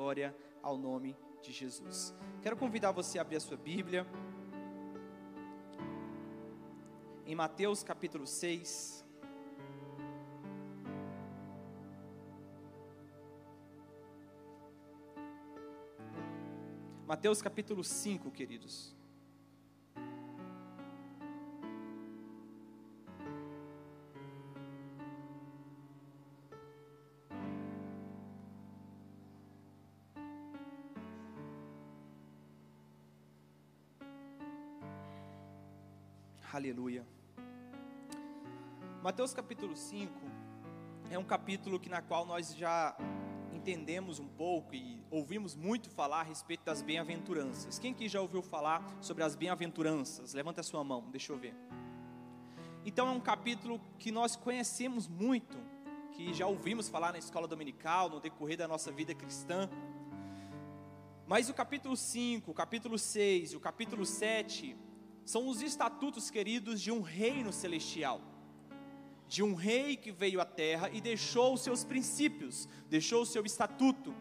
glória ao nome de Jesus. Quero convidar você a abrir a sua Bíblia. Em Mateus capítulo 6. Mateus capítulo 5, queridos. Aleluia. Mateus capítulo 5 é um capítulo que na qual nós já entendemos um pouco e ouvimos muito falar a respeito das bem-aventuranças. Quem aqui já ouviu falar sobre as bem-aventuranças? Levanta a sua mão, deixa eu ver. Então é um capítulo que nós conhecemos muito, que já ouvimos falar na escola dominical, no decorrer da nossa vida cristã. Mas o capítulo 5, o capítulo 6 e o capítulo 7 são os estatutos, queridos, de um reino celestial. De um rei que veio à terra e deixou os seus princípios, deixou o seu estatuto.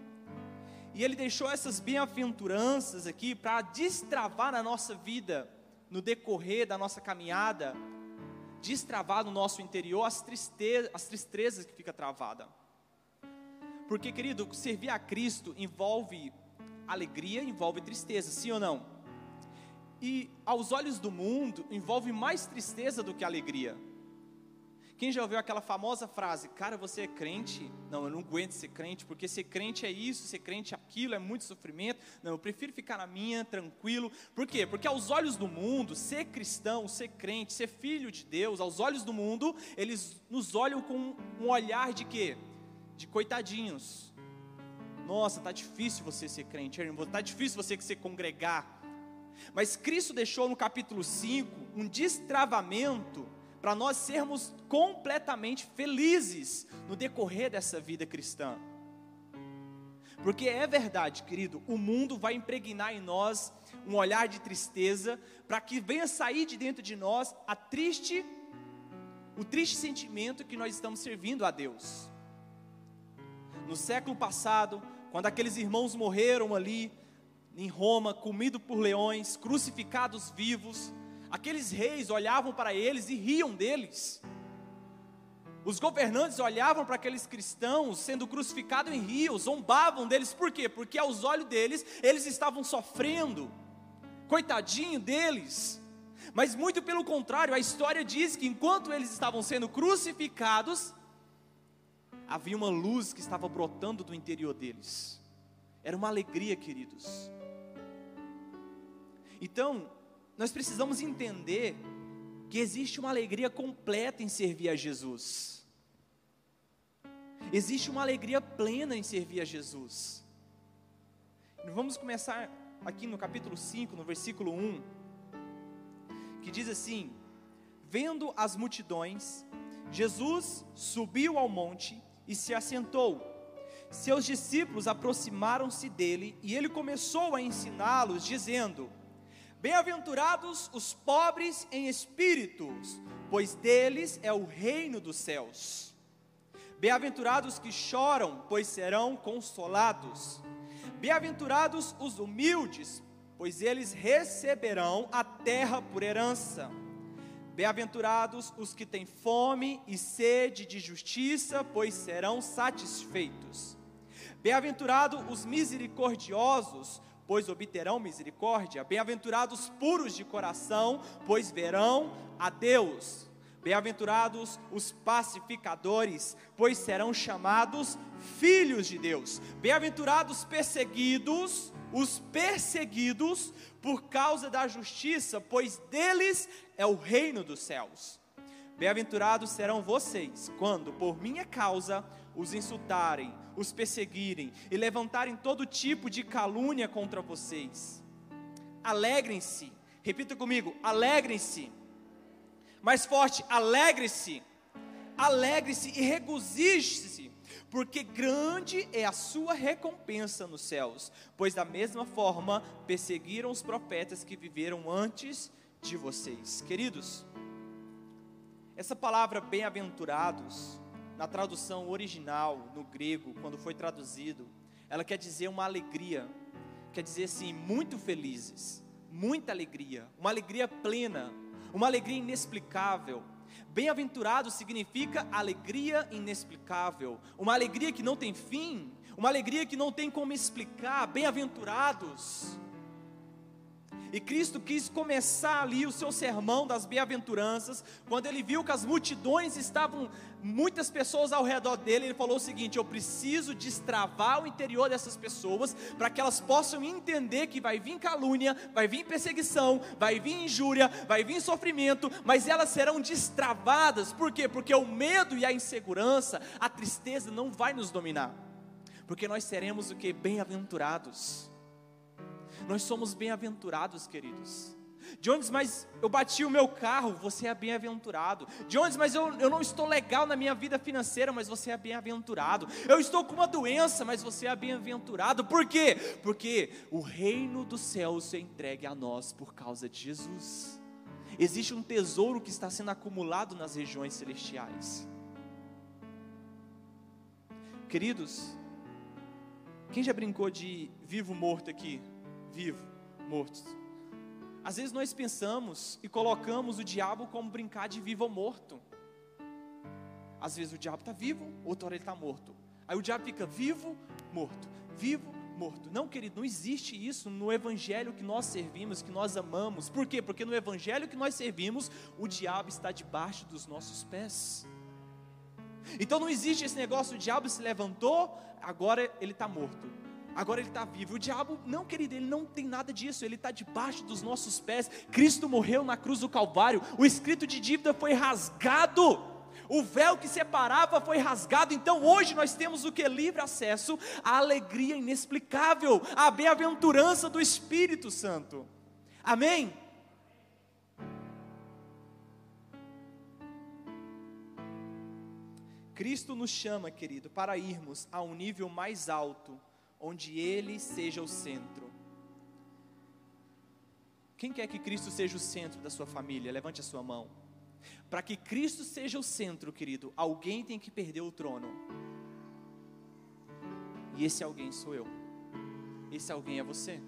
E ele deixou essas bem-aventuranças aqui para destravar na nossa vida, no decorrer da nossa caminhada, destravar no nosso interior as, tristezas, as tristezas que fica travada. Porque, querido, servir a Cristo envolve alegria, envolve tristeza, sim ou não? E aos olhos do mundo envolve mais tristeza do que alegria. Quem já ouviu aquela famosa frase, cara, você é crente? Não, eu não aguento ser crente, porque ser crente é isso, ser crente é aquilo, é muito sofrimento. Não, eu prefiro ficar na minha, tranquilo. Por quê? Porque aos olhos do mundo, ser cristão, ser crente, ser filho de Deus, aos olhos do mundo, eles nos olham com um olhar de quê? De coitadinhos. Nossa, tá difícil você ser crente, irmão, tá difícil você se congregar. Mas Cristo deixou no capítulo 5 um destravamento para nós sermos completamente felizes no decorrer dessa vida cristã. Porque é verdade, querido, o mundo vai impregnar em nós um olhar de tristeza, para que venha sair de dentro de nós a triste o triste sentimento que nós estamos servindo a Deus. No século passado, quando aqueles irmãos morreram ali em Roma, comido por leões, crucificados vivos. Aqueles reis olhavam para eles e riam deles. Os governantes olhavam para aqueles cristãos sendo crucificados e riam, zombavam deles, por quê? Porque aos olhos deles, eles estavam sofrendo, coitadinho deles. Mas muito pelo contrário, a história diz que enquanto eles estavam sendo crucificados, havia uma luz que estava brotando do interior deles. Era uma alegria, queridos. Então, nós precisamos entender que existe uma alegria completa em servir a Jesus. Existe uma alegria plena em servir a Jesus. Vamos começar aqui no capítulo 5, no versículo 1, que diz assim: Vendo as multidões, Jesus subiu ao monte e se assentou. Seus discípulos aproximaram-se dele e ele começou a ensiná-los, dizendo: Bem-aventurados os pobres em espíritos, pois deles é o reino dos céus. Bem-aventurados que choram, pois serão consolados. Bem-aventurados os humildes, pois eles receberão a terra por herança. Bem-aventurados os que têm fome e sede de justiça, pois serão satisfeitos. Bem-aventurados os misericordiosos, pois obterão misericórdia. Bem-aventurados puros de coração, pois verão a Deus. Bem-aventurados os pacificadores, pois serão chamados filhos de Deus. Bem-aventurados perseguidos, os perseguidos por causa da justiça, pois deles é o reino dos céus. Bem-aventurados serão vocês quando, por minha causa, os insultarem, os perseguirem e levantarem todo tipo de calúnia contra vocês. Alegrem-se, repita comigo: alegrem-se. Mais forte, alegre-se. Alegre-se e regozije-se, porque grande é a sua recompensa nos céus, pois da mesma forma perseguiram os profetas que viveram antes de vocês. Queridos, essa palavra bem-aventurados na tradução original, no grego, quando foi traduzido, ela quer dizer uma alegria, quer dizer assim, muito felizes, muita alegria, uma alegria plena, uma alegria inexplicável. Bem-aventurado significa alegria inexplicável, uma alegria que não tem fim, uma alegria que não tem como explicar. Bem-aventurados. E Cristo quis começar ali o seu sermão das bem-aventuranças, quando ele viu que as multidões estavam, muitas pessoas ao redor dele, ele falou o seguinte: Eu preciso destravar o interior dessas pessoas, para que elas possam entender que vai vir calúnia, vai vir perseguição, vai vir injúria, vai vir sofrimento, mas elas serão destravadas, por quê? Porque o medo e a insegurança, a tristeza não vai nos dominar, porque nós seremos o que? Bem-aventurados nós somos bem-aventurados, queridos. De onde, mas eu bati o meu carro, você é bem-aventurado. De onde, mas eu, eu não estou legal na minha vida financeira, mas você é bem-aventurado. Eu estou com uma doença, mas você é bem-aventurado. Por quê? Porque o reino dos céus é entregue a nós por causa de Jesus. Existe um tesouro que está sendo acumulado nas regiões celestiais. Queridos, quem já brincou de vivo morto aqui? Vivo, mortos. Às vezes nós pensamos e colocamos o diabo como brincar de vivo ou morto. Às vezes o diabo está vivo, outra hora ele está morto. Aí o diabo fica vivo, morto, vivo, morto. Não, querido, não existe isso no evangelho que nós servimos, que nós amamos. Por quê? Porque no evangelho que nós servimos, o diabo está debaixo dos nossos pés. Então não existe esse negócio, o diabo se levantou, agora ele está morto agora ele está vivo. O diabo, não, querido, ele não tem nada disso, ele está debaixo dos nossos pés. Cristo morreu na cruz do Calvário, o escrito de dívida foi rasgado. O véu que separava foi rasgado, então hoje nós temos o que? Livre acesso à alegria inexplicável, à bem-aventurança do Espírito Santo. Amém? Cristo nos chama, querido, para irmos a um nível mais alto onde Ele seja o centro. Quem quer que Cristo seja o centro da sua família? Levante a sua mão. Para que Cristo seja o centro, querido, alguém tem que perder o trono. E esse alguém sou eu. Esse alguém é você.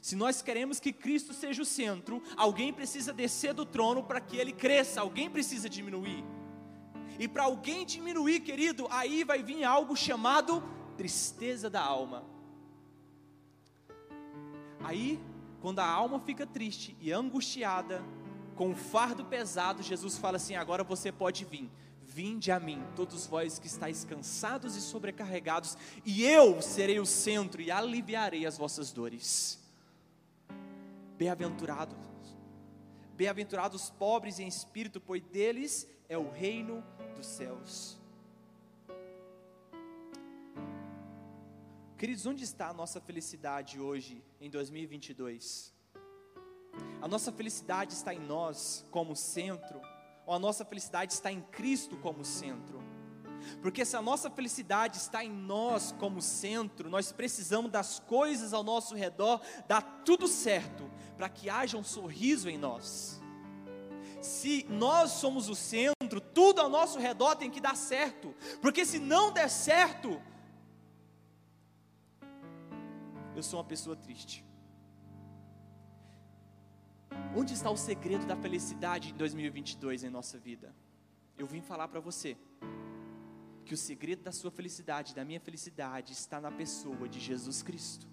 Se nós queremos que Cristo seja o centro, alguém precisa descer do trono para que ele cresça, alguém precisa diminuir. E para alguém diminuir, querido, aí vai vir algo chamado tristeza da alma. Aí, quando a alma fica triste e angustiada, com um fardo pesado, Jesus fala assim: agora você pode vir. Vinde a mim, todos vós que estáis cansados e sobrecarregados, e eu serei o centro e aliviarei as vossas dores. Bem-aventurados, bem-aventurados pobres em espírito, pois deles é o reino dos céus. Queridos, onde está a nossa felicidade hoje, em 2022? A nossa felicidade está em nós como centro, ou a nossa felicidade está em Cristo como centro? Porque se a nossa felicidade está em nós como centro, nós precisamos das coisas ao nosso redor dar tudo certo, para que haja um sorriso em nós. Se nós somos o centro, tudo ao nosso redor tem que dar certo, porque se não der certo, eu sou uma pessoa triste. Onde está o segredo da felicidade em 2022 em nossa vida? Eu vim falar para você que o segredo da sua felicidade, da minha felicidade, está na pessoa de Jesus Cristo.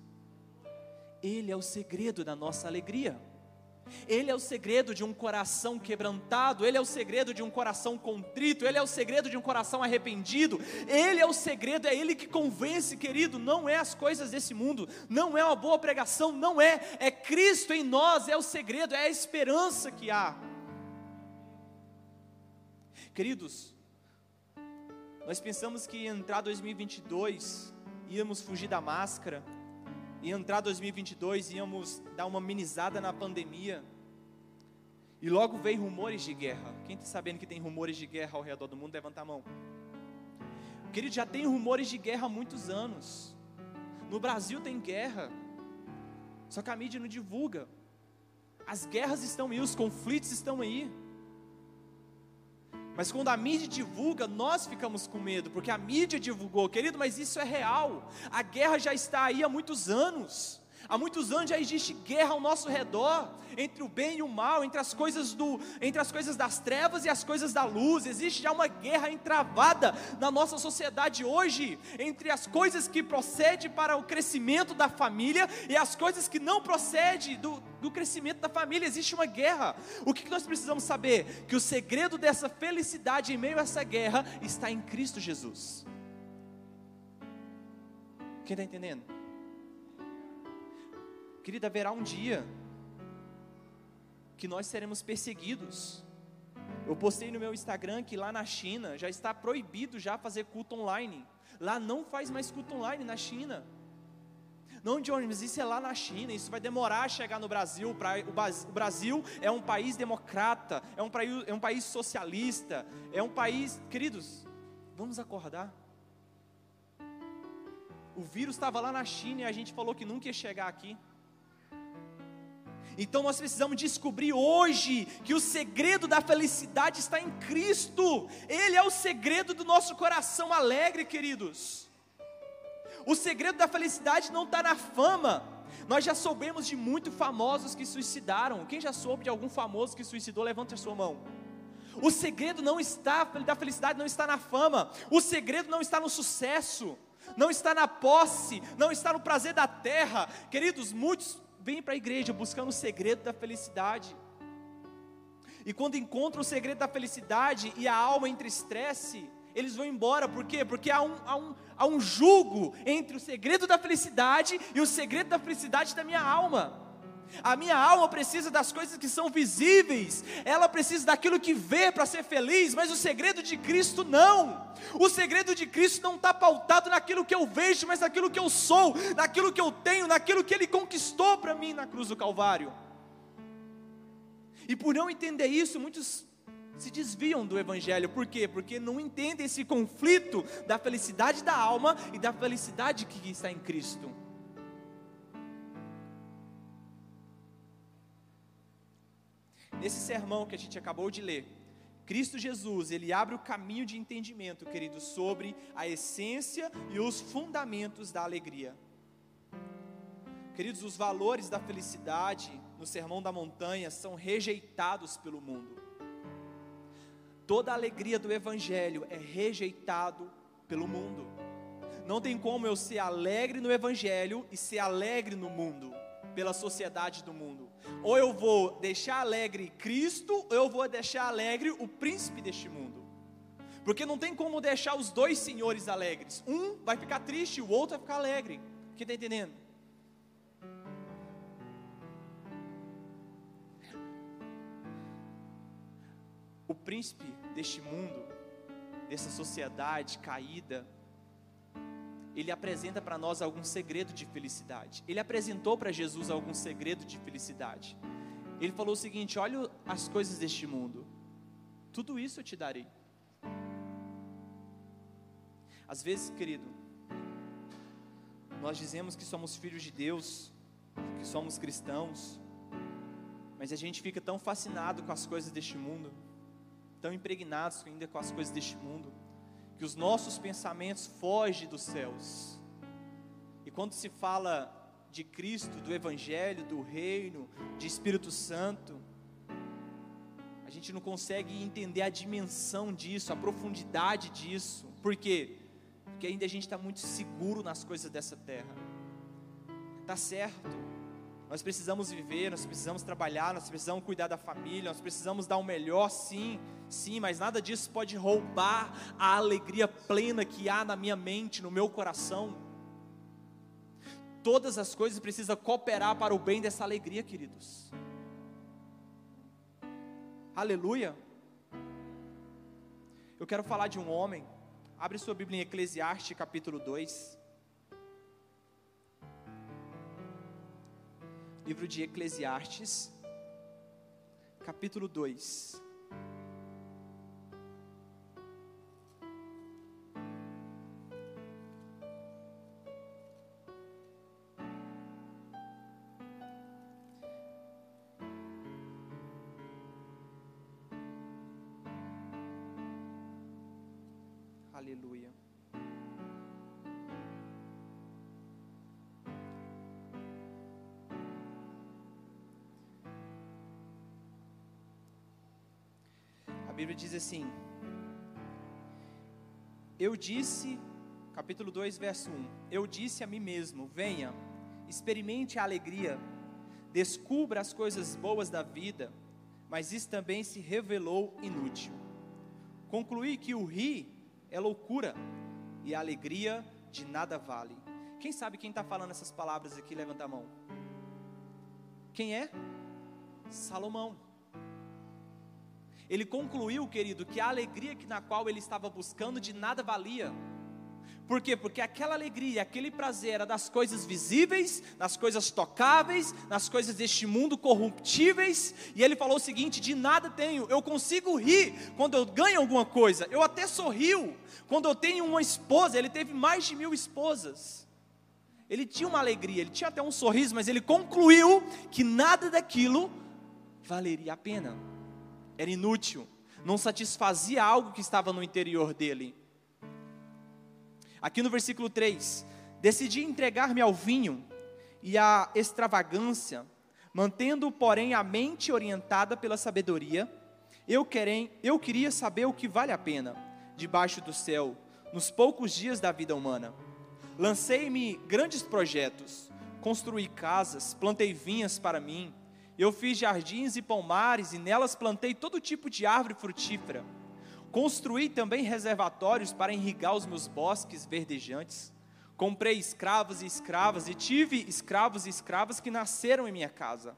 Ele é o segredo da nossa alegria. Ele é o segredo de um coração quebrantado, Ele é o segredo de um coração contrito, Ele é o segredo de um coração arrependido, Ele é o segredo, é Ele que convence, querido, não é as coisas desse mundo, não é uma boa pregação, não é, é Cristo em nós, é o segredo, é a esperança que há. Queridos, nós pensamos que entrar 2022 íamos fugir da máscara, e entrar 2022 íamos dar uma minimizada na pandemia. E logo veio rumores de guerra. Quem está sabendo que tem rumores de guerra ao redor do mundo, levanta a mão. Querido, já tem rumores de guerra há muitos anos. No Brasil tem guerra. Só que a mídia não divulga. As guerras estão aí, os conflitos estão aí. Mas quando a mídia divulga, nós ficamos com medo, porque a mídia divulgou, querido, mas isso é real. A guerra já está aí há muitos anos. Há muitos anos já existe guerra ao nosso redor, entre o bem e o mal, entre as coisas do, entre as coisas das trevas e as coisas da luz. Existe já uma guerra entravada na nossa sociedade hoje, entre as coisas que procedem para o crescimento da família e as coisas que não procedem do, do crescimento da família. Existe uma guerra. O que nós precisamos saber? Que o segredo dessa felicidade em meio a essa guerra está em Cristo Jesus. Quem está entendendo? Querida, haverá um dia que nós seremos perseguidos. Eu postei no meu Instagram que lá na China já está proibido já fazer culto online. Lá não faz mais culto online na China. Não, Johnny, mas isso é lá na China, isso vai demorar a chegar no Brasil. O Brasil é um país democrata, é um é um país socialista, é um país. Queridos, vamos acordar. O vírus estava lá na China e a gente falou que nunca ia chegar aqui. Então nós precisamos descobrir hoje que o segredo da felicidade está em Cristo. Ele é o segredo do nosso coração alegre, queridos. O segredo da felicidade não está na fama. Nós já soubemos de muitos famosos que suicidaram. Quem já soube de algum famoso que suicidou, levante a sua mão. O segredo não está da felicidade não está na fama. O segredo não está no sucesso, não está na posse, não está no prazer da terra. Queridos, muitos vêm para a igreja buscando o segredo da felicidade. E quando encontram o segredo da felicidade e a alma entristece, eles vão embora, por quê? Porque há um, há, um, há um jugo entre o segredo da felicidade e o segredo da felicidade da minha alma. A minha alma precisa das coisas que são visíveis, ela precisa daquilo que vê para ser feliz, mas o segredo de Cristo não. O segredo de Cristo não está pautado naquilo que eu vejo, mas naquilo que eu sou, naquilo que eu tenho, naquilo que Ele conquistou para mim na cruz do Calvário. E por não entender isso, muitos se desviam do Evangelho, por quê? Porque não entendem esse conflito da felicidade da alma e da felicidade que está em Cristo. Nesse sermão que a gente acabou de ler, Cristo Jesus, ele abre o caminho de entendimento, querido, sobre a essência e os fundamentos da alegria. Queridos, os valores da felicidade no Sermão da Montanha são rejeitados pelo mundo. Toda a alegria do Evangelho é rejeitado pelo mundo. Não tem como eu ser alegre no Evangelho e ser alegre no mundo, pela sociedade do mundo. Ou eu vou deixar alegre Cristo, ou eu vou deixar alegre o príncipe deste mundo. Porque não tem como deixar os dois senhores alegres. Um vai ficar triste, o outro vai ficar alegre. Quem está entendendo? O príncipe deste mundo, dessa sociedade caída, ele apresenta para nós algum segredo de felicidade. Ele apresentou para Jesus algum segredo de felicidade. Ele falou o seguinte: olha as coisas deste mundo, tudo isso eu te darei. Às vezes, querido, nós dizemos que somos filhos de Deus, que somos cristãos, mas a gente fica tão fascinado com as coisas deste mundo, tão impregnados ainda com as coisas deste mundo, que os nossos pensamentos fogem dos céus. E quando se fala de Cristo, do Evangelho, do Reino, de Espírito Santo, a gente não consegue entender a dimensão disso, a profundidade disso. Por quê? Porque ainda a gente está muito seguro nas coisas dessa terra. Tá certo. Nós precisamos viver, nós precisamos trabalhar, nós precisamos cuidar da família, nós precisamos dar o melhor, sim Sim, mas nada disso pode roubar a alegria plena que há na minha mente, no meu coração. Todas as coisas precisam cooperar para o bem dessa alegria, queridos. Aleluia. Eu quero falar de um homem. Abre sua Bíblia em Eclesiastes, capítulo 2. Livro de Eclesiastes, capítulo 2. Bíblia diz assim: Eu disse, capítulo 2, verso 1: Eu disse a mim mesmo: Venha, experimente a alegria, descubra as coisas boas da vida, mas isso também se revelou inútil. Concluí que o rir é loucura e a alegria de nada vale. Quem sabe quem está falando essas palavras aqui? Levanta a mão. Quem é? Salomão. Ele concluiu, querido, que a alegria que na qual ele estava buscando de nada valia. Por quê? Porque aquela alegria, aquele prazer era das coisas visíveis, nas coisas tocáveis, nas coisas deste mundo corruptíveis. E ele falou o seguinte: de nada tenho, eu consigo rir quando eu ganho alguma coisa. Eu até sorrio quando eu tenho uma esposa. Ele teve mais de mil esposas. Ele tinha uma alegria, ele tinha até um sorriso, mas ele concluiu que nada daquilo valeria a pena. Era inútil, não satisfazia algo que estava no interior dele. Aqui no versículo 3: Decidi entregar-me ao vinho e à extravagância, mantendo, porém, a mente orientada pela sabedoria. Eu, querem, eu queria saber o que vale a pena, debaixo do céu, nos poucos dias da vida humana. Lancei-me grandes projetos, construí casas, plantei vinhas para mim. Eu fiz jardins e palmares, e nelas plantei todo tipo de árvore frutífera Construí também reservatórios para irrigar os meus bosques verdejantes. Comprei escravos e escravas, e tive escravos e escravas que nasceram em minha casa.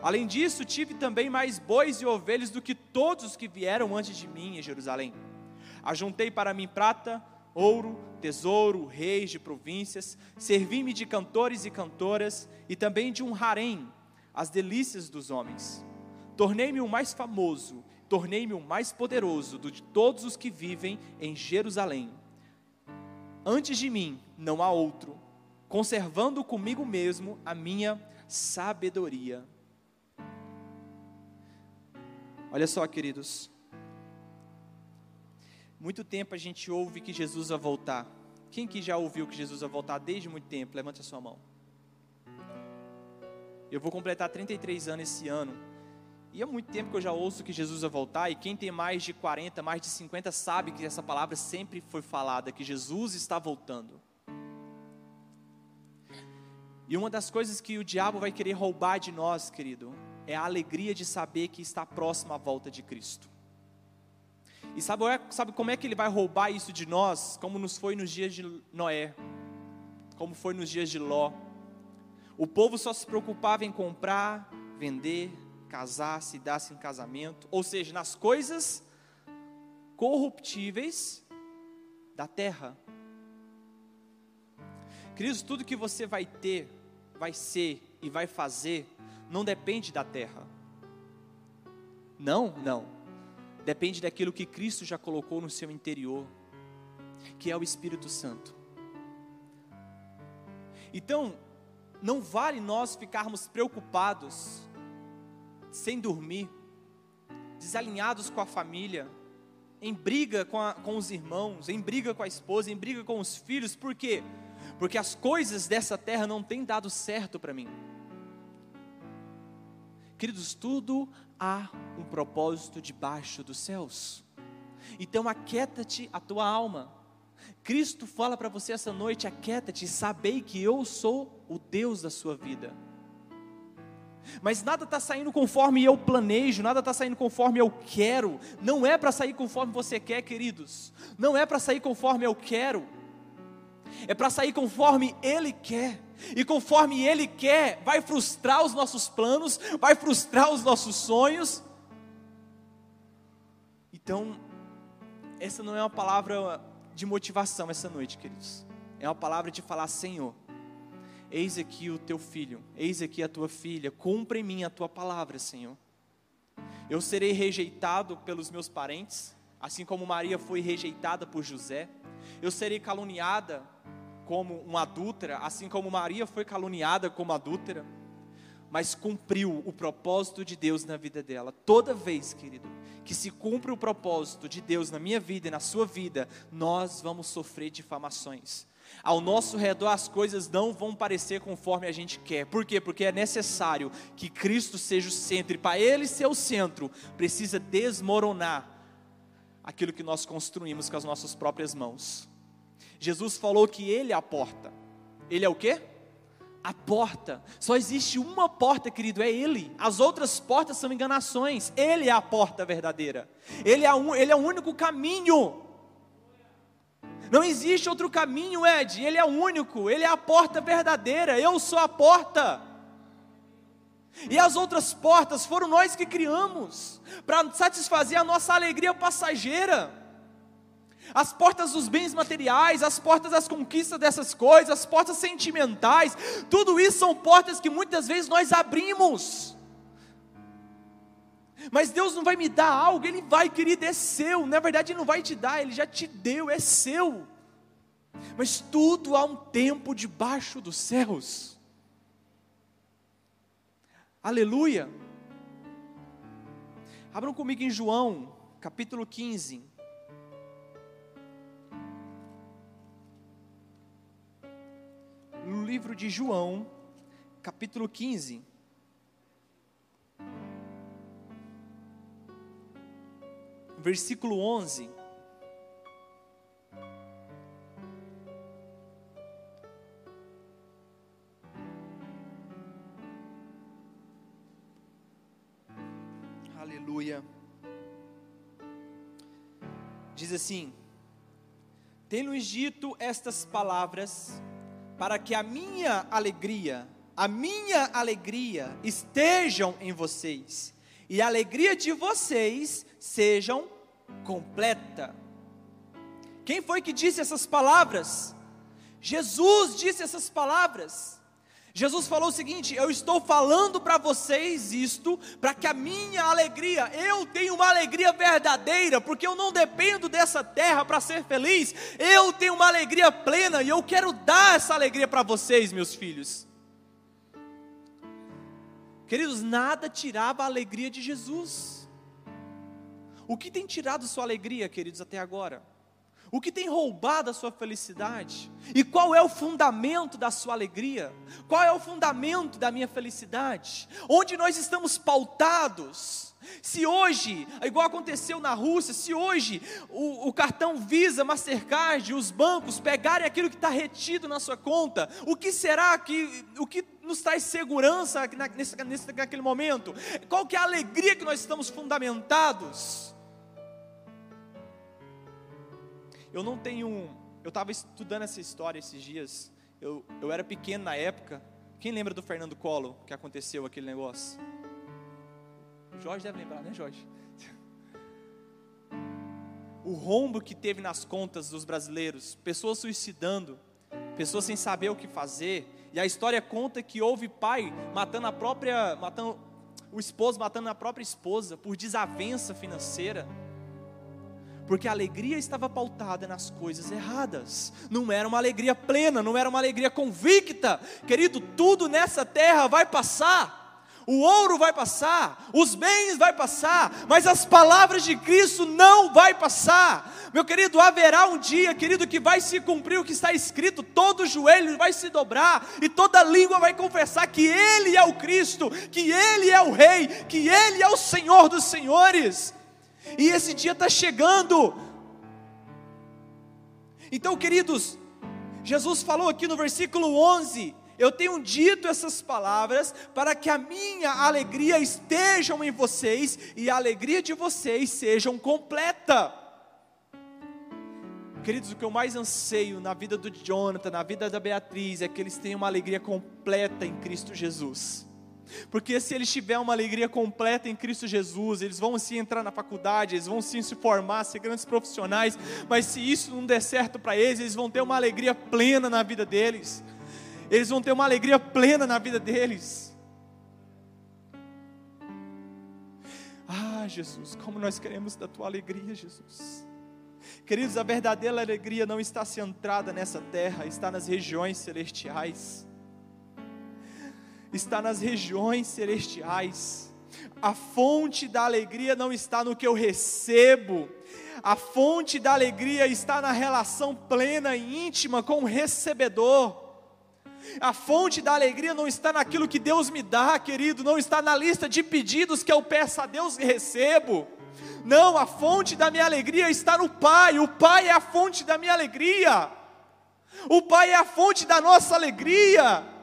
Além disso, tive também mais bois e ovelhas do que todos os que vieram antes de mim em Jerusalém. Ajuntei para mim prata, ouro, tesouro, reis de províncias, servi-me de cantores e cantoras, e também de um harém, as delícias dos homens. Tornei-me o mais famoso tornei-me o mais poderoso de todos os que vivem em Jerusalém. Antes de mim não há outro, conservando comigo mesmo a minha sabedoria. Olha só, queridos. Muito tempo a gente ouve que Jesus vai voltar. Quem que já ouviu que Jesus vai voltar desde muito tempo? Levante a sua mão. Eu vou completar 33 anos esse ano. E há muito tempo que eu já ouço que Jesus vai voltar, e quem tem mais de 40, mais de 50 sabe que essa palavra sempre foi falada, que Jesus está voltando. E uma das coisas que o diabo vai querer roubar de nós, querido, é a alegria de saber que está próxima a volta de Cristo. E sabe, sabe como é que ele vai roubar isso de nós? Como nos foi nos dias de Noé, como foi nos dias de Ló. O povo só se preocupava em comprar, vender, casar, se dar-se em casamento, ou seja, nas coisas corruptíveis da terra. Queridos, tudo que você vai ter, vai ser e vai fazer, não depende da terra. Não, não. Depende daquilo que Cristo já colocou no seu interior, que é o Espírito Santo. Então, não vale nós ficarmos preocupados sem dormir, desalinhados com a família, em briga com, a, com os irmãos, em briga com a esposa, em briga com os filhos, por quê? Porque as coisas dessa terra não têm dado certo para mim. Queridos, tudo há um propósito debaixo dos céus. Então aquieta-te a tua alma. Cristo fala para você essa noite: aquieta-te, sabei que eu sou o Deus da sua vida mas nada está saindo conforme eu planejo, nada está saindo conforme eu quero. Não é para sair conforme você quer, queridos. Não é para sair conforme eu quero. É para sair conforme Ele quer. E conforme Ele quer, vai frustrar os nossos planos, vai frustrar os nossos sonhos. Então, essa não é uma palavra de motivação essa noite, queridos. É uma palavra de falar, Senhor, Eis aqui o teu filho, eis aqui a tua filha, cumpre em mim a tua palavra, Senhor. Eu serei rejeitado pelos meus parentes, assim como Maria foi rejeitada por José. Eu serei caluniada como uma adúltera, assim como Maria foi caluniada como adúltera. Mas cumpriu o propósito de Deus na vida dela. Toda vez, querido, que se cumpre o propósito de Deus na minha vida e na sua vida, nós vamos sofrer difamações. Ao nosso redor as coisas não vão parecer conforme a gente quer. Por quê? Porque é necessário que Cristo seja o centro, e para Ele ser o centro, precisa desmoronar aquilo que nós construímos com as nossas próprias mãos. Jesus falou que Ele é a porta. Ele é o quê? A porta. Só existe uma porta, querido, é Ele. As outras portas são enganações. Ele é a porta verdadeira. Ele é, um, ele é o único caminho. Não existe outro caminho, Ed. Ele é o único. Ele é a porta verdadeira. Eu sou a porta. E as outras portas foram nós que criamos para satisfazer a nossa alegria passageira as portas dos bens materiais, as portas das conquistas dessas coisas, as portas sentimentais, tudo isso são portas que muitas vezes nós abrimos. Mas Deus não vai me dar algo, Ele vai, querido, é seu. Na verdade, Ele não vai te dar, Ele já te deu, é seu. Mas tudo há um tempo debaixo dos céus. Aleluia. Abram comigo em João, capítulo 15. No livro de João, capítulo 15. Versículo 11. Aleluia. Diz assim: Tem-nos dito estas palavras, para que a minha alegria, a minha alegria estejam em vocês e a alegria de vocês sejam completa. Quem foi que disse essas palavras? Jesus disse essas palavras. Jesus falou o seguinte: Eu estou falando para vocês isto, para que a minha alegria, eu tenho uma alegria verdadeira, porque eu não dependo dessa terra para ser feliz, eu tenho uma alegria plena e eu quero dar essa alegria para vocês, meus filhos. Queridos, nada tirava a alegria de Jesus. O que tem tirado sua alegria, queridos, até agora? O que tem roubado a sua felicidade? E qual é o fundamento da sua alegria? Qual é o fundamento da minha felicidade? Onde nós estamos pautados? Se hoje, igual aconteceu na Rússia, se hoje o, o cartão Visa, Mastercard, os bancos pegarem aquilo que está retido na sua conta, o que será que, o que nos traz segurança nesse, nesse, naquele momento? Qual que é a alegria que nós estamos fundamentados? Eu não tenho. Eu estava estudando essa história esses dias. Eu, eu era pequeno na época. Quem lembra do Fernando Collor que aconteceu aquele negócio? O Jorge deve lembrar, né, Jorge? O rombo que teve nas contas dos brasileiros, pessoas suicidando, pessoas sem saber o que fazer. E a história conta que houve pai matando a própria, matando o esposo matando a própria esposa por desavença financeira porque a alegria estava pautada nas coisas erradas, não era uma alegria plena, não era uma alegria convicta, querido, tudo nessa terra vai passar, o ouro vai passar, os bens vai passar, mas as palavras de Cristo não vai passar. Meu querido, haverá um dia, querido, que vai se cumprir o que está escrito, todo joelho vai se dobrar e toda língua vai confessar que ele é o Cristo, que ele é o rei, que ele é o Senhor dos senhores. E esse dia está chegando. Então, queridos, Jesus falou aqui no versículo 11: Eu tenho dito essas palavras para que a minha alegria estejam em vocês e a alegria de vocês sejam completa. Queridos, o que eu mais anseio na vida do Jonathan, na vida da Beatriz, é que eles tenham uma alegria completa em Cristo Jesus. Porque se eles tiverem uma alegria completa em Cristo Jesus, eles vão sim entrar na faculdade, eles vão sim se formar, ser grandes profissionais, mas se isso não der certo para eles, eles vão ter uma alegria plena na vida deles. Eles vão ter uma alegria plena na vida deles. Ah, Jesus, como nós queremos da tua alegria, Jesus. Queridos, a verdadeira alegria não está centrada nessa terra, está nas regiões celestiais está nas regiões celestiais. A fonte da alegria não está no que eu recebo, a fonte da alegria está na relação plena e íntima com o recebedor. A fonte da alegria não está naquilo que Deus me dá, querido, não está na lista de pedidos que eu peço a Deus e recebo. Não, a fonte da minha alegria está no Pai. O Pai é a fonte da minha alegria. O Pai é a fonte da nossa alegria.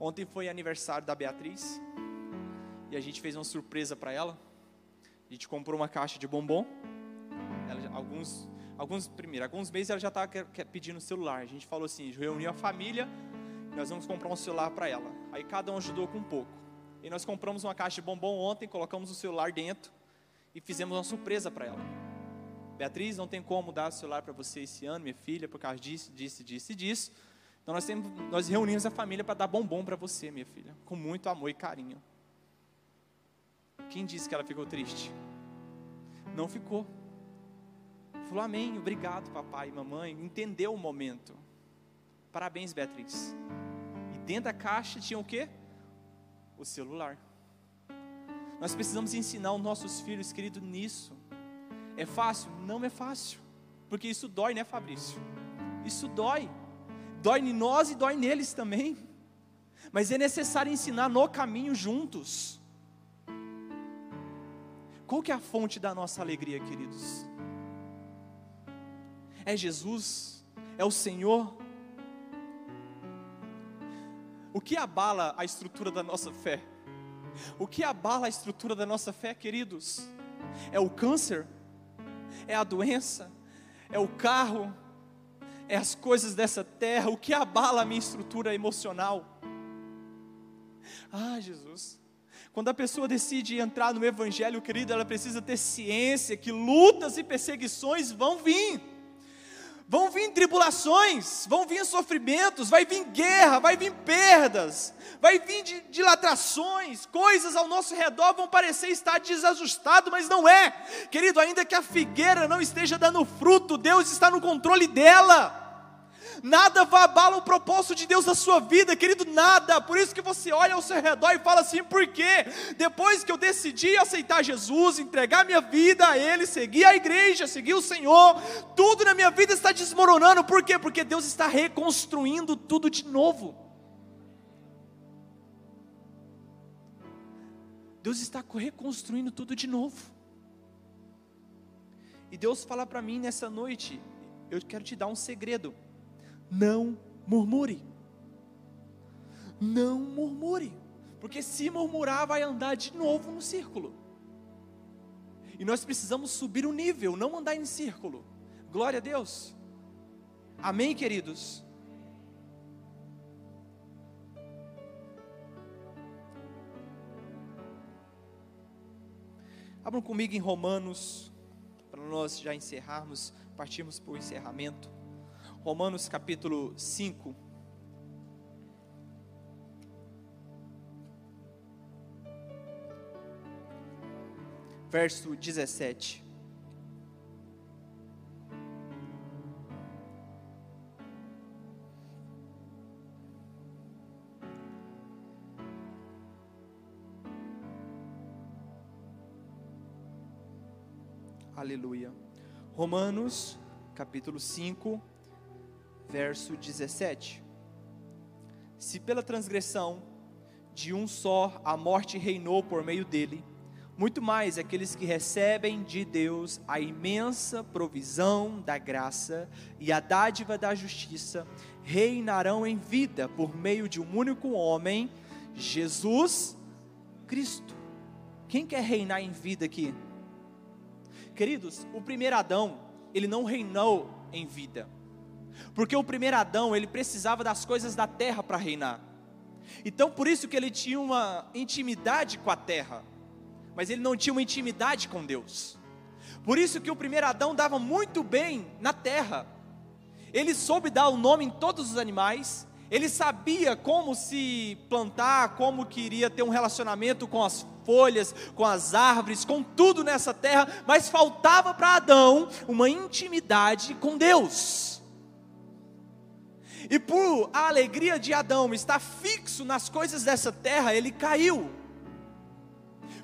Ontem foi aniversário da Beatriz e a gente fez uma surpresa para ela. A gente comprou uma caixa de bombom. Ela, alguns, alguns primeiro, alguns meses ela já estava pedindo celular. A gente falou assim, reuniu a família, nós vamos comprar um celular para ela. Aí cada um ajudou com um pouco. E nós compramos uma caixa de bombom ontem, colocamos o celular dentro e fizemos uma surpresa para ela. Beatriz, não tem como dar o celular para você esse ano, minha filha, por causa disso, disso, disso e disso. Então nós, temos, nós reunimos a família para dar bombom para você, minha filha, com muito amor e carinho. Quem disse que ela ficou triste? Não ficou. Falou amém, obrigado, papai e mamãe. Entendeu o momento. Parabéns, Beatriz. E dentro da caixa tinha o quê? O celular. Nós precisamos ensinar os nossos filhos, querido, nisso. É fácil? Não é fácil. Porque isso dói, né, Fabrício? Isso dói dói em nós e dói neles também. Mas é necessário ensinar no caminho juntos. Qual que é a fonte da nossa alegria, queridos? É Jesus? É o Senhor? O que abala a estrutura da nossa fé? O que abala a estrutura da nossa fé, queridos? É o câncer? É a doença? É o carro? É as coisas dessa terra, o que abala a minha estrutura emocional. Ah, Jesus. Quando a pessoa decide entrar no Evangelho, querido, ela precisa ter ciência que lutas e perseguições vão vir. Vão vir tribulações, vão vir sofrimentos, vai vir guerra, vai vir perdas, vai vir dilatações, coisas ao nosso redor vão parecer estar desajustado, mas não é. Querido, ainda que a figueira não esteja dando fruto, Deus está no controle dela nada vai abalar o propósito de Deus na sua vida, querido, nada. Por isso que você olha ao seu redor e fala assim: por quê? Depois que eu decidi aceitar Jesus, entregar minha vida a Ele, seguir a igreja, seguir o Senhor, tudo na minha vida está desmoronando, por quê? Porque Deus está reconstruindo tudo de novo. Deus está reconstruindo tudo de novo. E Deus fala para mim nessa noite: eu quero te dar um segredo não murmure. Não murmure, porque se murmurar vai andar de novo no círculo. E nós precisamos subir o nível, não andar em círculo. Glória a Deus. Amém, queridos. Abram comigo em Romanos, para nós já encerrarmos, partirmos para o encerramento. Romanos capítulo 5. Verso 17. Aleluia. Romanos, capítulo 5, verso 17. Se pela transgressão de um só a morte reinou por meio dele, muito mais aqueles que recebem de Deus a imensa provisão da graça e a dádiva da justiça reinarão em vida por meio de um único homem, Jesus Cristo. Quem quer reinar em vida aqui? Queridos, o primeiro Adão, ele não reinou em vida. Porque o primeiro Adão, ele precisava das coisas da terra para reinar. Então, por isso que ele tinha uma intimidade com a terra, mas ele não tinha uma intimidade com Deus. Por isso que o primeiro Adão dava muito bem na terra. Ele soube dar o nome em todos os animais, ele sabia como se plantar, como queria ter um relacionamento com as folhas, com as árvores, com tudo nessa terra, mas faltava para Adão uma intimidade com Deus. E por a alegria de Adão estar fixo nas coisas dessa terra, ele caiu.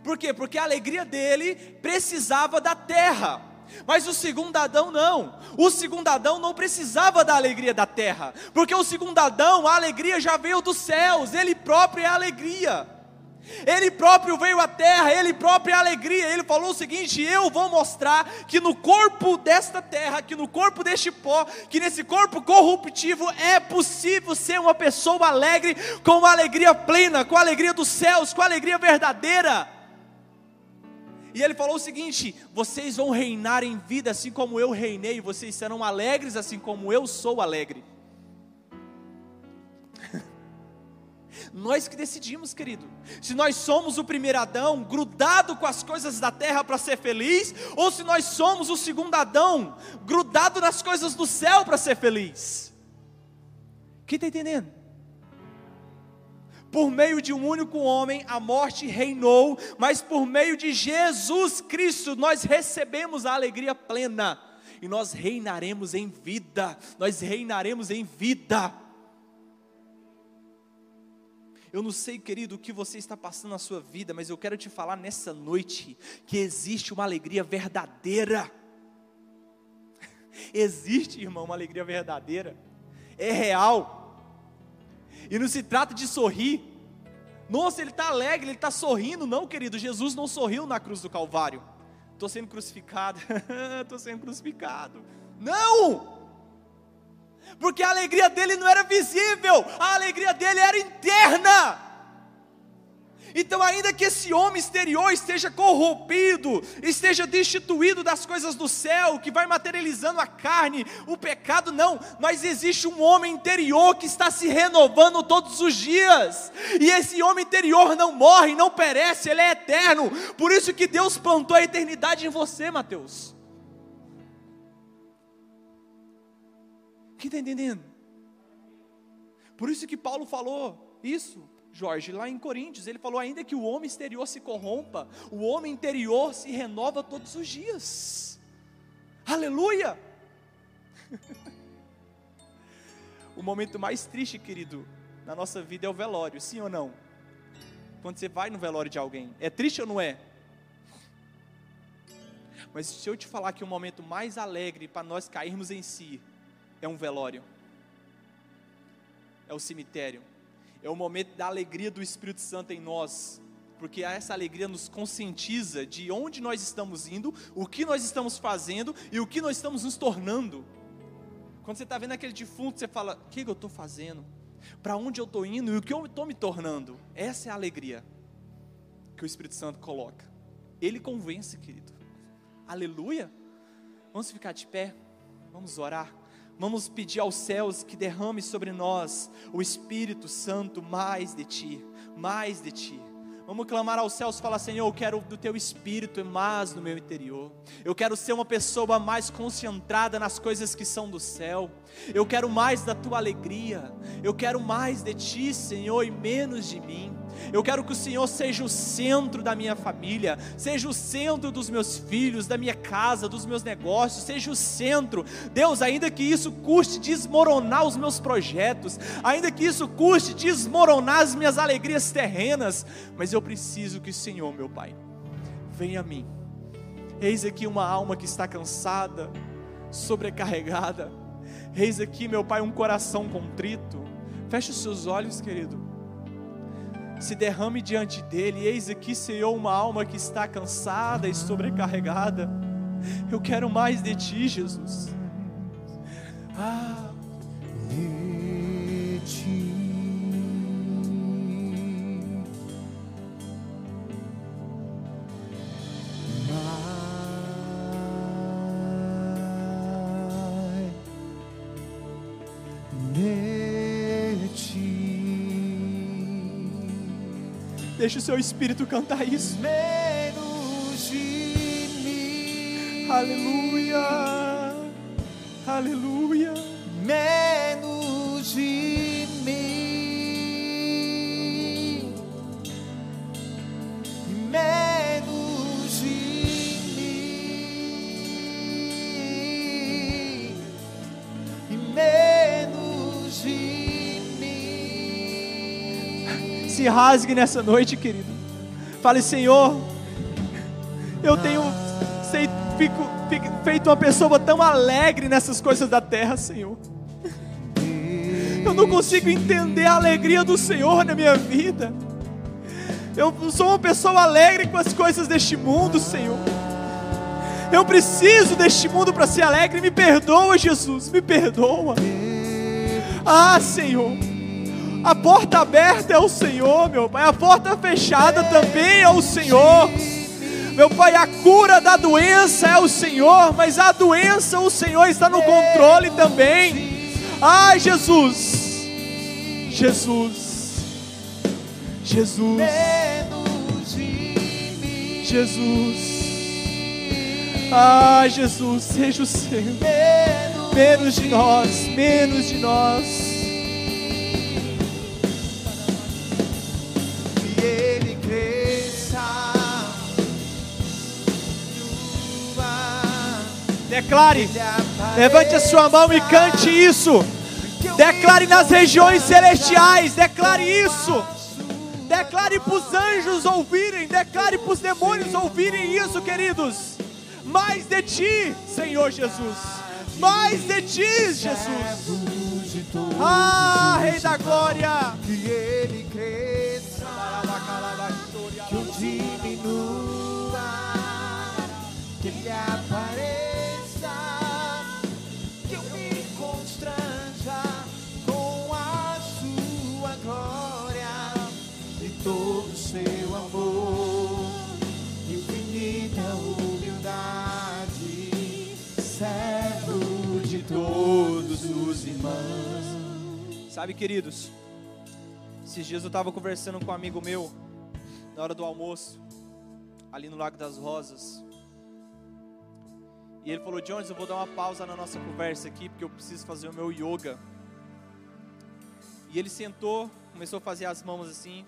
Por quê? Porque a alegria dele precisava da terra. Mas o segundo Adão não. O segundo Adão não precisava da alegria da terra, porque o segundo Adão, a alegria já veio dos céus, ele próprio é a alegria. Ele próprio veio à terra, ele próprio é a alegria. Ele falou o seguinte: Eu vou mostrar que no corpo desta terra, que no corpo deste pó, que nesse corpo corruptivo é possível ser uma pessoa alegre, com uma alegria plena, com a alegria dos céus, com a alegria verdadeira. E ele falou o seguinte: Vocês vão reinar em vida assim como eu reinei, vocês serão alegres assim como eu sou alegre. Nós que decidimos, querido. Se nós somos o primeiro Adão, grudado com as coisas da terra para ser feliz, ou se nós somos o segundo Adão, grudado nas coisas do céu para ser feliz. Quem está entendendo? Por meio de um único homem, a morte reinou, mas por meio de Jesus Cristo, nós recebemos a alegria plena, e nós reinaremos em vida, nós reinaremos em vida. Eu não sei, querido, o que você está passando na sua vida, mas eu quero te falar nessa noite que existe uma alegria verdadeira. existe, irmão, uma alegria verdadeira. É real. E não se trata de sorrir. Nossa, ele está alegre, ele está sorrindo. Não, querido, Jesus não sorriu na cruz do Calvário. Estou sendo crucificado. Estou sendo crucificado. Não! Porque a alegria dele não era visível, a alegria dele era interna. Então, ainda que esse homem exterior esteja corrompido, esteja destituído das coisas do céu, que vai materializando a carne, o pecado, não, mas existe um homem interior que está se renovando todos os dias, e esse homem interior não morre, não perece, ele é eterno, por isso que Deus plantou a eternidade em você, Mateus. Quem está entendendo? Por isso que Paulo falou isso, Jorge, lá em Coríntios, ele falou: ainda que o homem exterior se corrompa, o homem interior se renova todos os dias. Aleluia! o momento mais triste, querido, na nossa vida é o velório, sim ou não? Quando você vai no velório de alguém, é triste ou não é? Mas se eu te falar que o momento mais alegre para nós cairmos em si é um velório, é o cemitério, é o momento da alegria do Espírito Santo em nós, porque essa alegria nos conscientiza de onde nós estamos indo, o que nós estamos fazendo e o que nós estamos nos tornando. Quando você está vendo aquele defunto, você fala: o que eu estou fazendo? Para onde eu estou indo e o que eu estou me tornando? Essa é a alegria que o Espírito Santo coloca. Ele convence, querido. Aleluia. Vamos ficar de pé, vamos orar. Vamos pedir aos céus que derrame sobre nós o Espírito Santo mais de ti, mais de ti. Vamos clamar aos céus e falar: Senhor, eu quero do teu espírito mais no meu interior. Eu quero ser uma pessoa mais concentrada nas coisas que são do céu. Eu quero mais da tua alegria. Eu quero mais de ti, Senhor, e menos de mim. Eu quero que o Senhor seja o centro da minha família, seja o centro dos meus filhos, da minha casa, dos meus negócios, seja o centro. Deus, ainda que isso custe desmoronar os meus projetos, ainda que isso custe desmoronar as minhas alegrias terrenas, mas eu preciso que o Senhor, meu Pai, venha a mim. Eis aqui uma alma que está cansada, sobrecarregada. Eis aqui, meu Pai, um coração contrito. Feche os seus olhos, querido se derrame diante dele. Eis aqui, Senhor, uma alma que está cansada e sobrecarregada. Eu quero mais de ti, Jesus. Ah, Deixa o seu espírito cantar isso. Menos de mim. Aleluia. Aleluia. Menos se rasgue nessa noite, querido. Fale, Senhor, eu tenho sei, fico, fico, feito uma pessoa tão alegre nessas coisas da terra, Senhor. Eu não consigo entender a alegria do Senhor na minha vida. Eu sou uma pessoa alegre com as coisas deste mundo, Senhor. Eu preciso deste mundo para ser alegre. Me perdoa, Jesus, me perdoa. Ah, Senhor. A porta aberta é o Senhor, meu Pai. A porta fechada também é o Senhor. Meu Pai, a cura da doença é o Senhor, mas a doença, o Senhor está no controle também. Ai, Jesus. Jesus. Jesus. Jesus. Ah, Jesus, seja o Senhor. Menos de nós, menos de nós. Declare, levante a sua mão e cante isso. Declare nas regiões celestiais, declare isso. Declare para os anjos ouvirem, declare para os demônios ouvirem isso, queridos. Mais de ti, Senhor Jesus. Mais de ti, Jesus. Ah, Rei da Glória. Que ele cresça, que eu diminua, Sabe, queridos, esses dias eu estava conversando com um amigo meu, na hora do almoço, ali no Lago das Rosas. E ele falou: Jones, eu vou dar uma pausa na nossa conversa aqui, porque eu preciso fazer o meu yoga. E ele sentou, começou a fazer as mãos assim,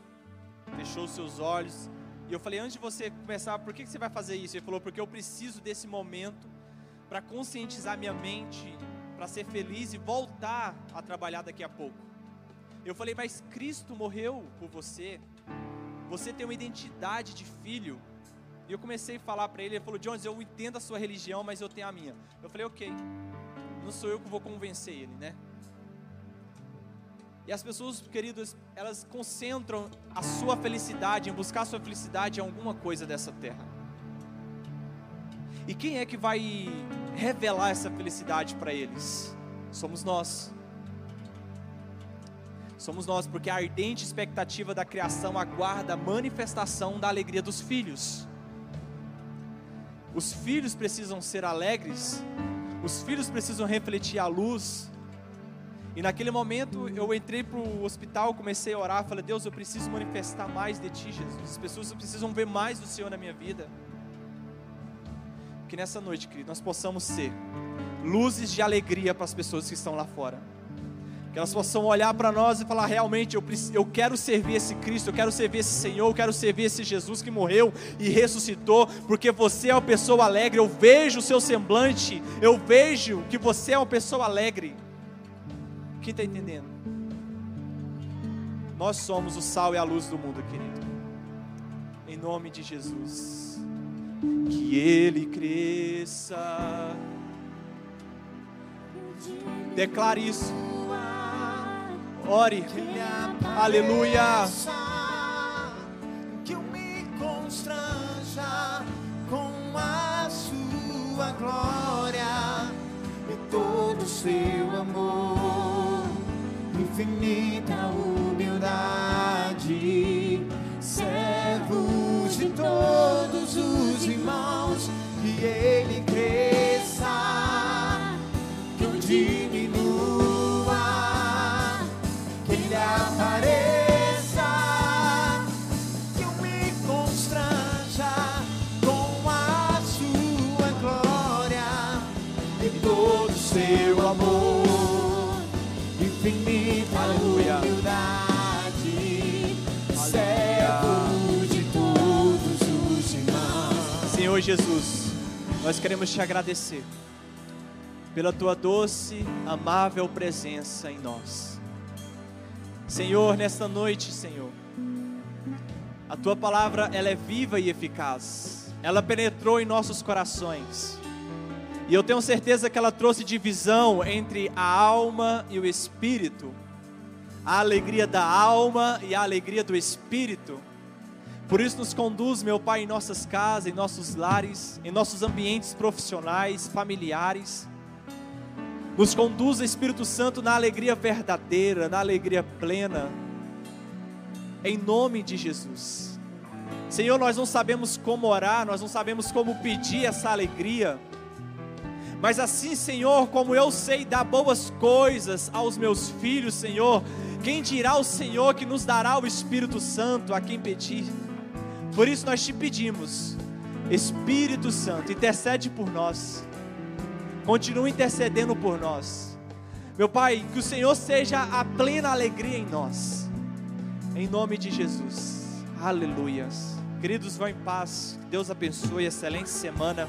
fechou os seus olhos. E eu falei: Antes de você começar, por que você vai fazer isso? Ele falou: Porque eu preciso desse momento para conscientizar minha mente para ser feliz e voltar a trabalhar daqui a pouco. Eu falei, mas Cristo morreu por você. Você tem uma identidade de filho. E eu comecei a falar para ele, ele falou, Jones, eu entendo a sua religião, mas eu tenho a minha. Eu falei, ok, não sou eu que vou convencer ele, né? E as pessoas, queridos, elas concentram a sua felicidade, em buscar a sua felicidade em alguma coisa dessa terra. E quem é que vai revelar essa felicidade para eles? Somos nós. Somos nós, porque a ardente expectativa da criação aguarda a manifestação da alegria dos filhos. Os filhos precisam ser alegres, os filhos precisam refletir a luz. E naquele momento eu entrei para o hospital, comecei a orar, falei: Deus, eu preciso manifestar mais de Ti, Jesus. As pessoas precisam ver mais do Senhor na minha vida. Que nessa noite, querido, nós possamos ser luzes de alegria para as pessoas que estão lá fora. Que elas possam olhar para nós e falar: realmente, eu, eu quero servir esse Cristo, eu quero servir esse Senhor, eu quero servir esse Jesus que morreu e ressuscitou, porque você é uma pessoa alegre. Eu vejo o seu semblante, eu vejo que você é uma pessoa alegre. Quem está entendendo? Nós somos o sal e a luz do mundo, querido. Em nome de Jesus que ele cresça. Declare isso. Ore. Aleluia. Que eu me constranja com a sua glória e todo o seu amor, infinita humildade, servos de todos os irmãos, que ele Jesus, nós queremos te agradecer pela tua doce, amável presença em nós. Senhor, nesta noite, Senhor, A tua palavra, ela é viva e eficaz. Ela penetrou em nossos corações. E eu tenho certeza que ela trouxe divisão entre a alma e o espírito. A alegria da alma e a alegria do espírito. Por isso nos conduz, meu Pai, em nossas casas, em nossos lares, em nossos ambientes profissionais, familiares. Nos conduz, Espírito Santo, na alegria verdadeira, na alegria plena. Em nome de Jesus. Senhor, nós não sabemos como orar, nós não sabemos como pedir essa alegria. Mas assim, Senhor, como eu sei dar boas coisas aos meus filhos, Senhor, quem dirá o Senhor que nos dará o Espírito Santo a quem pedir? Por isso nós te pedimos, Espírito Santo, intercede por nós. Continua intercedendo por nós. Meu Pai, que o Senhor seja a plena alegria em nós. Em nome de Jesus. Aleluias. Queridos, vão em paz. Deus abençoe. Excelente semana.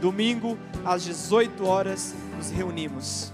Domingo, às 18 horas, nos reunimos.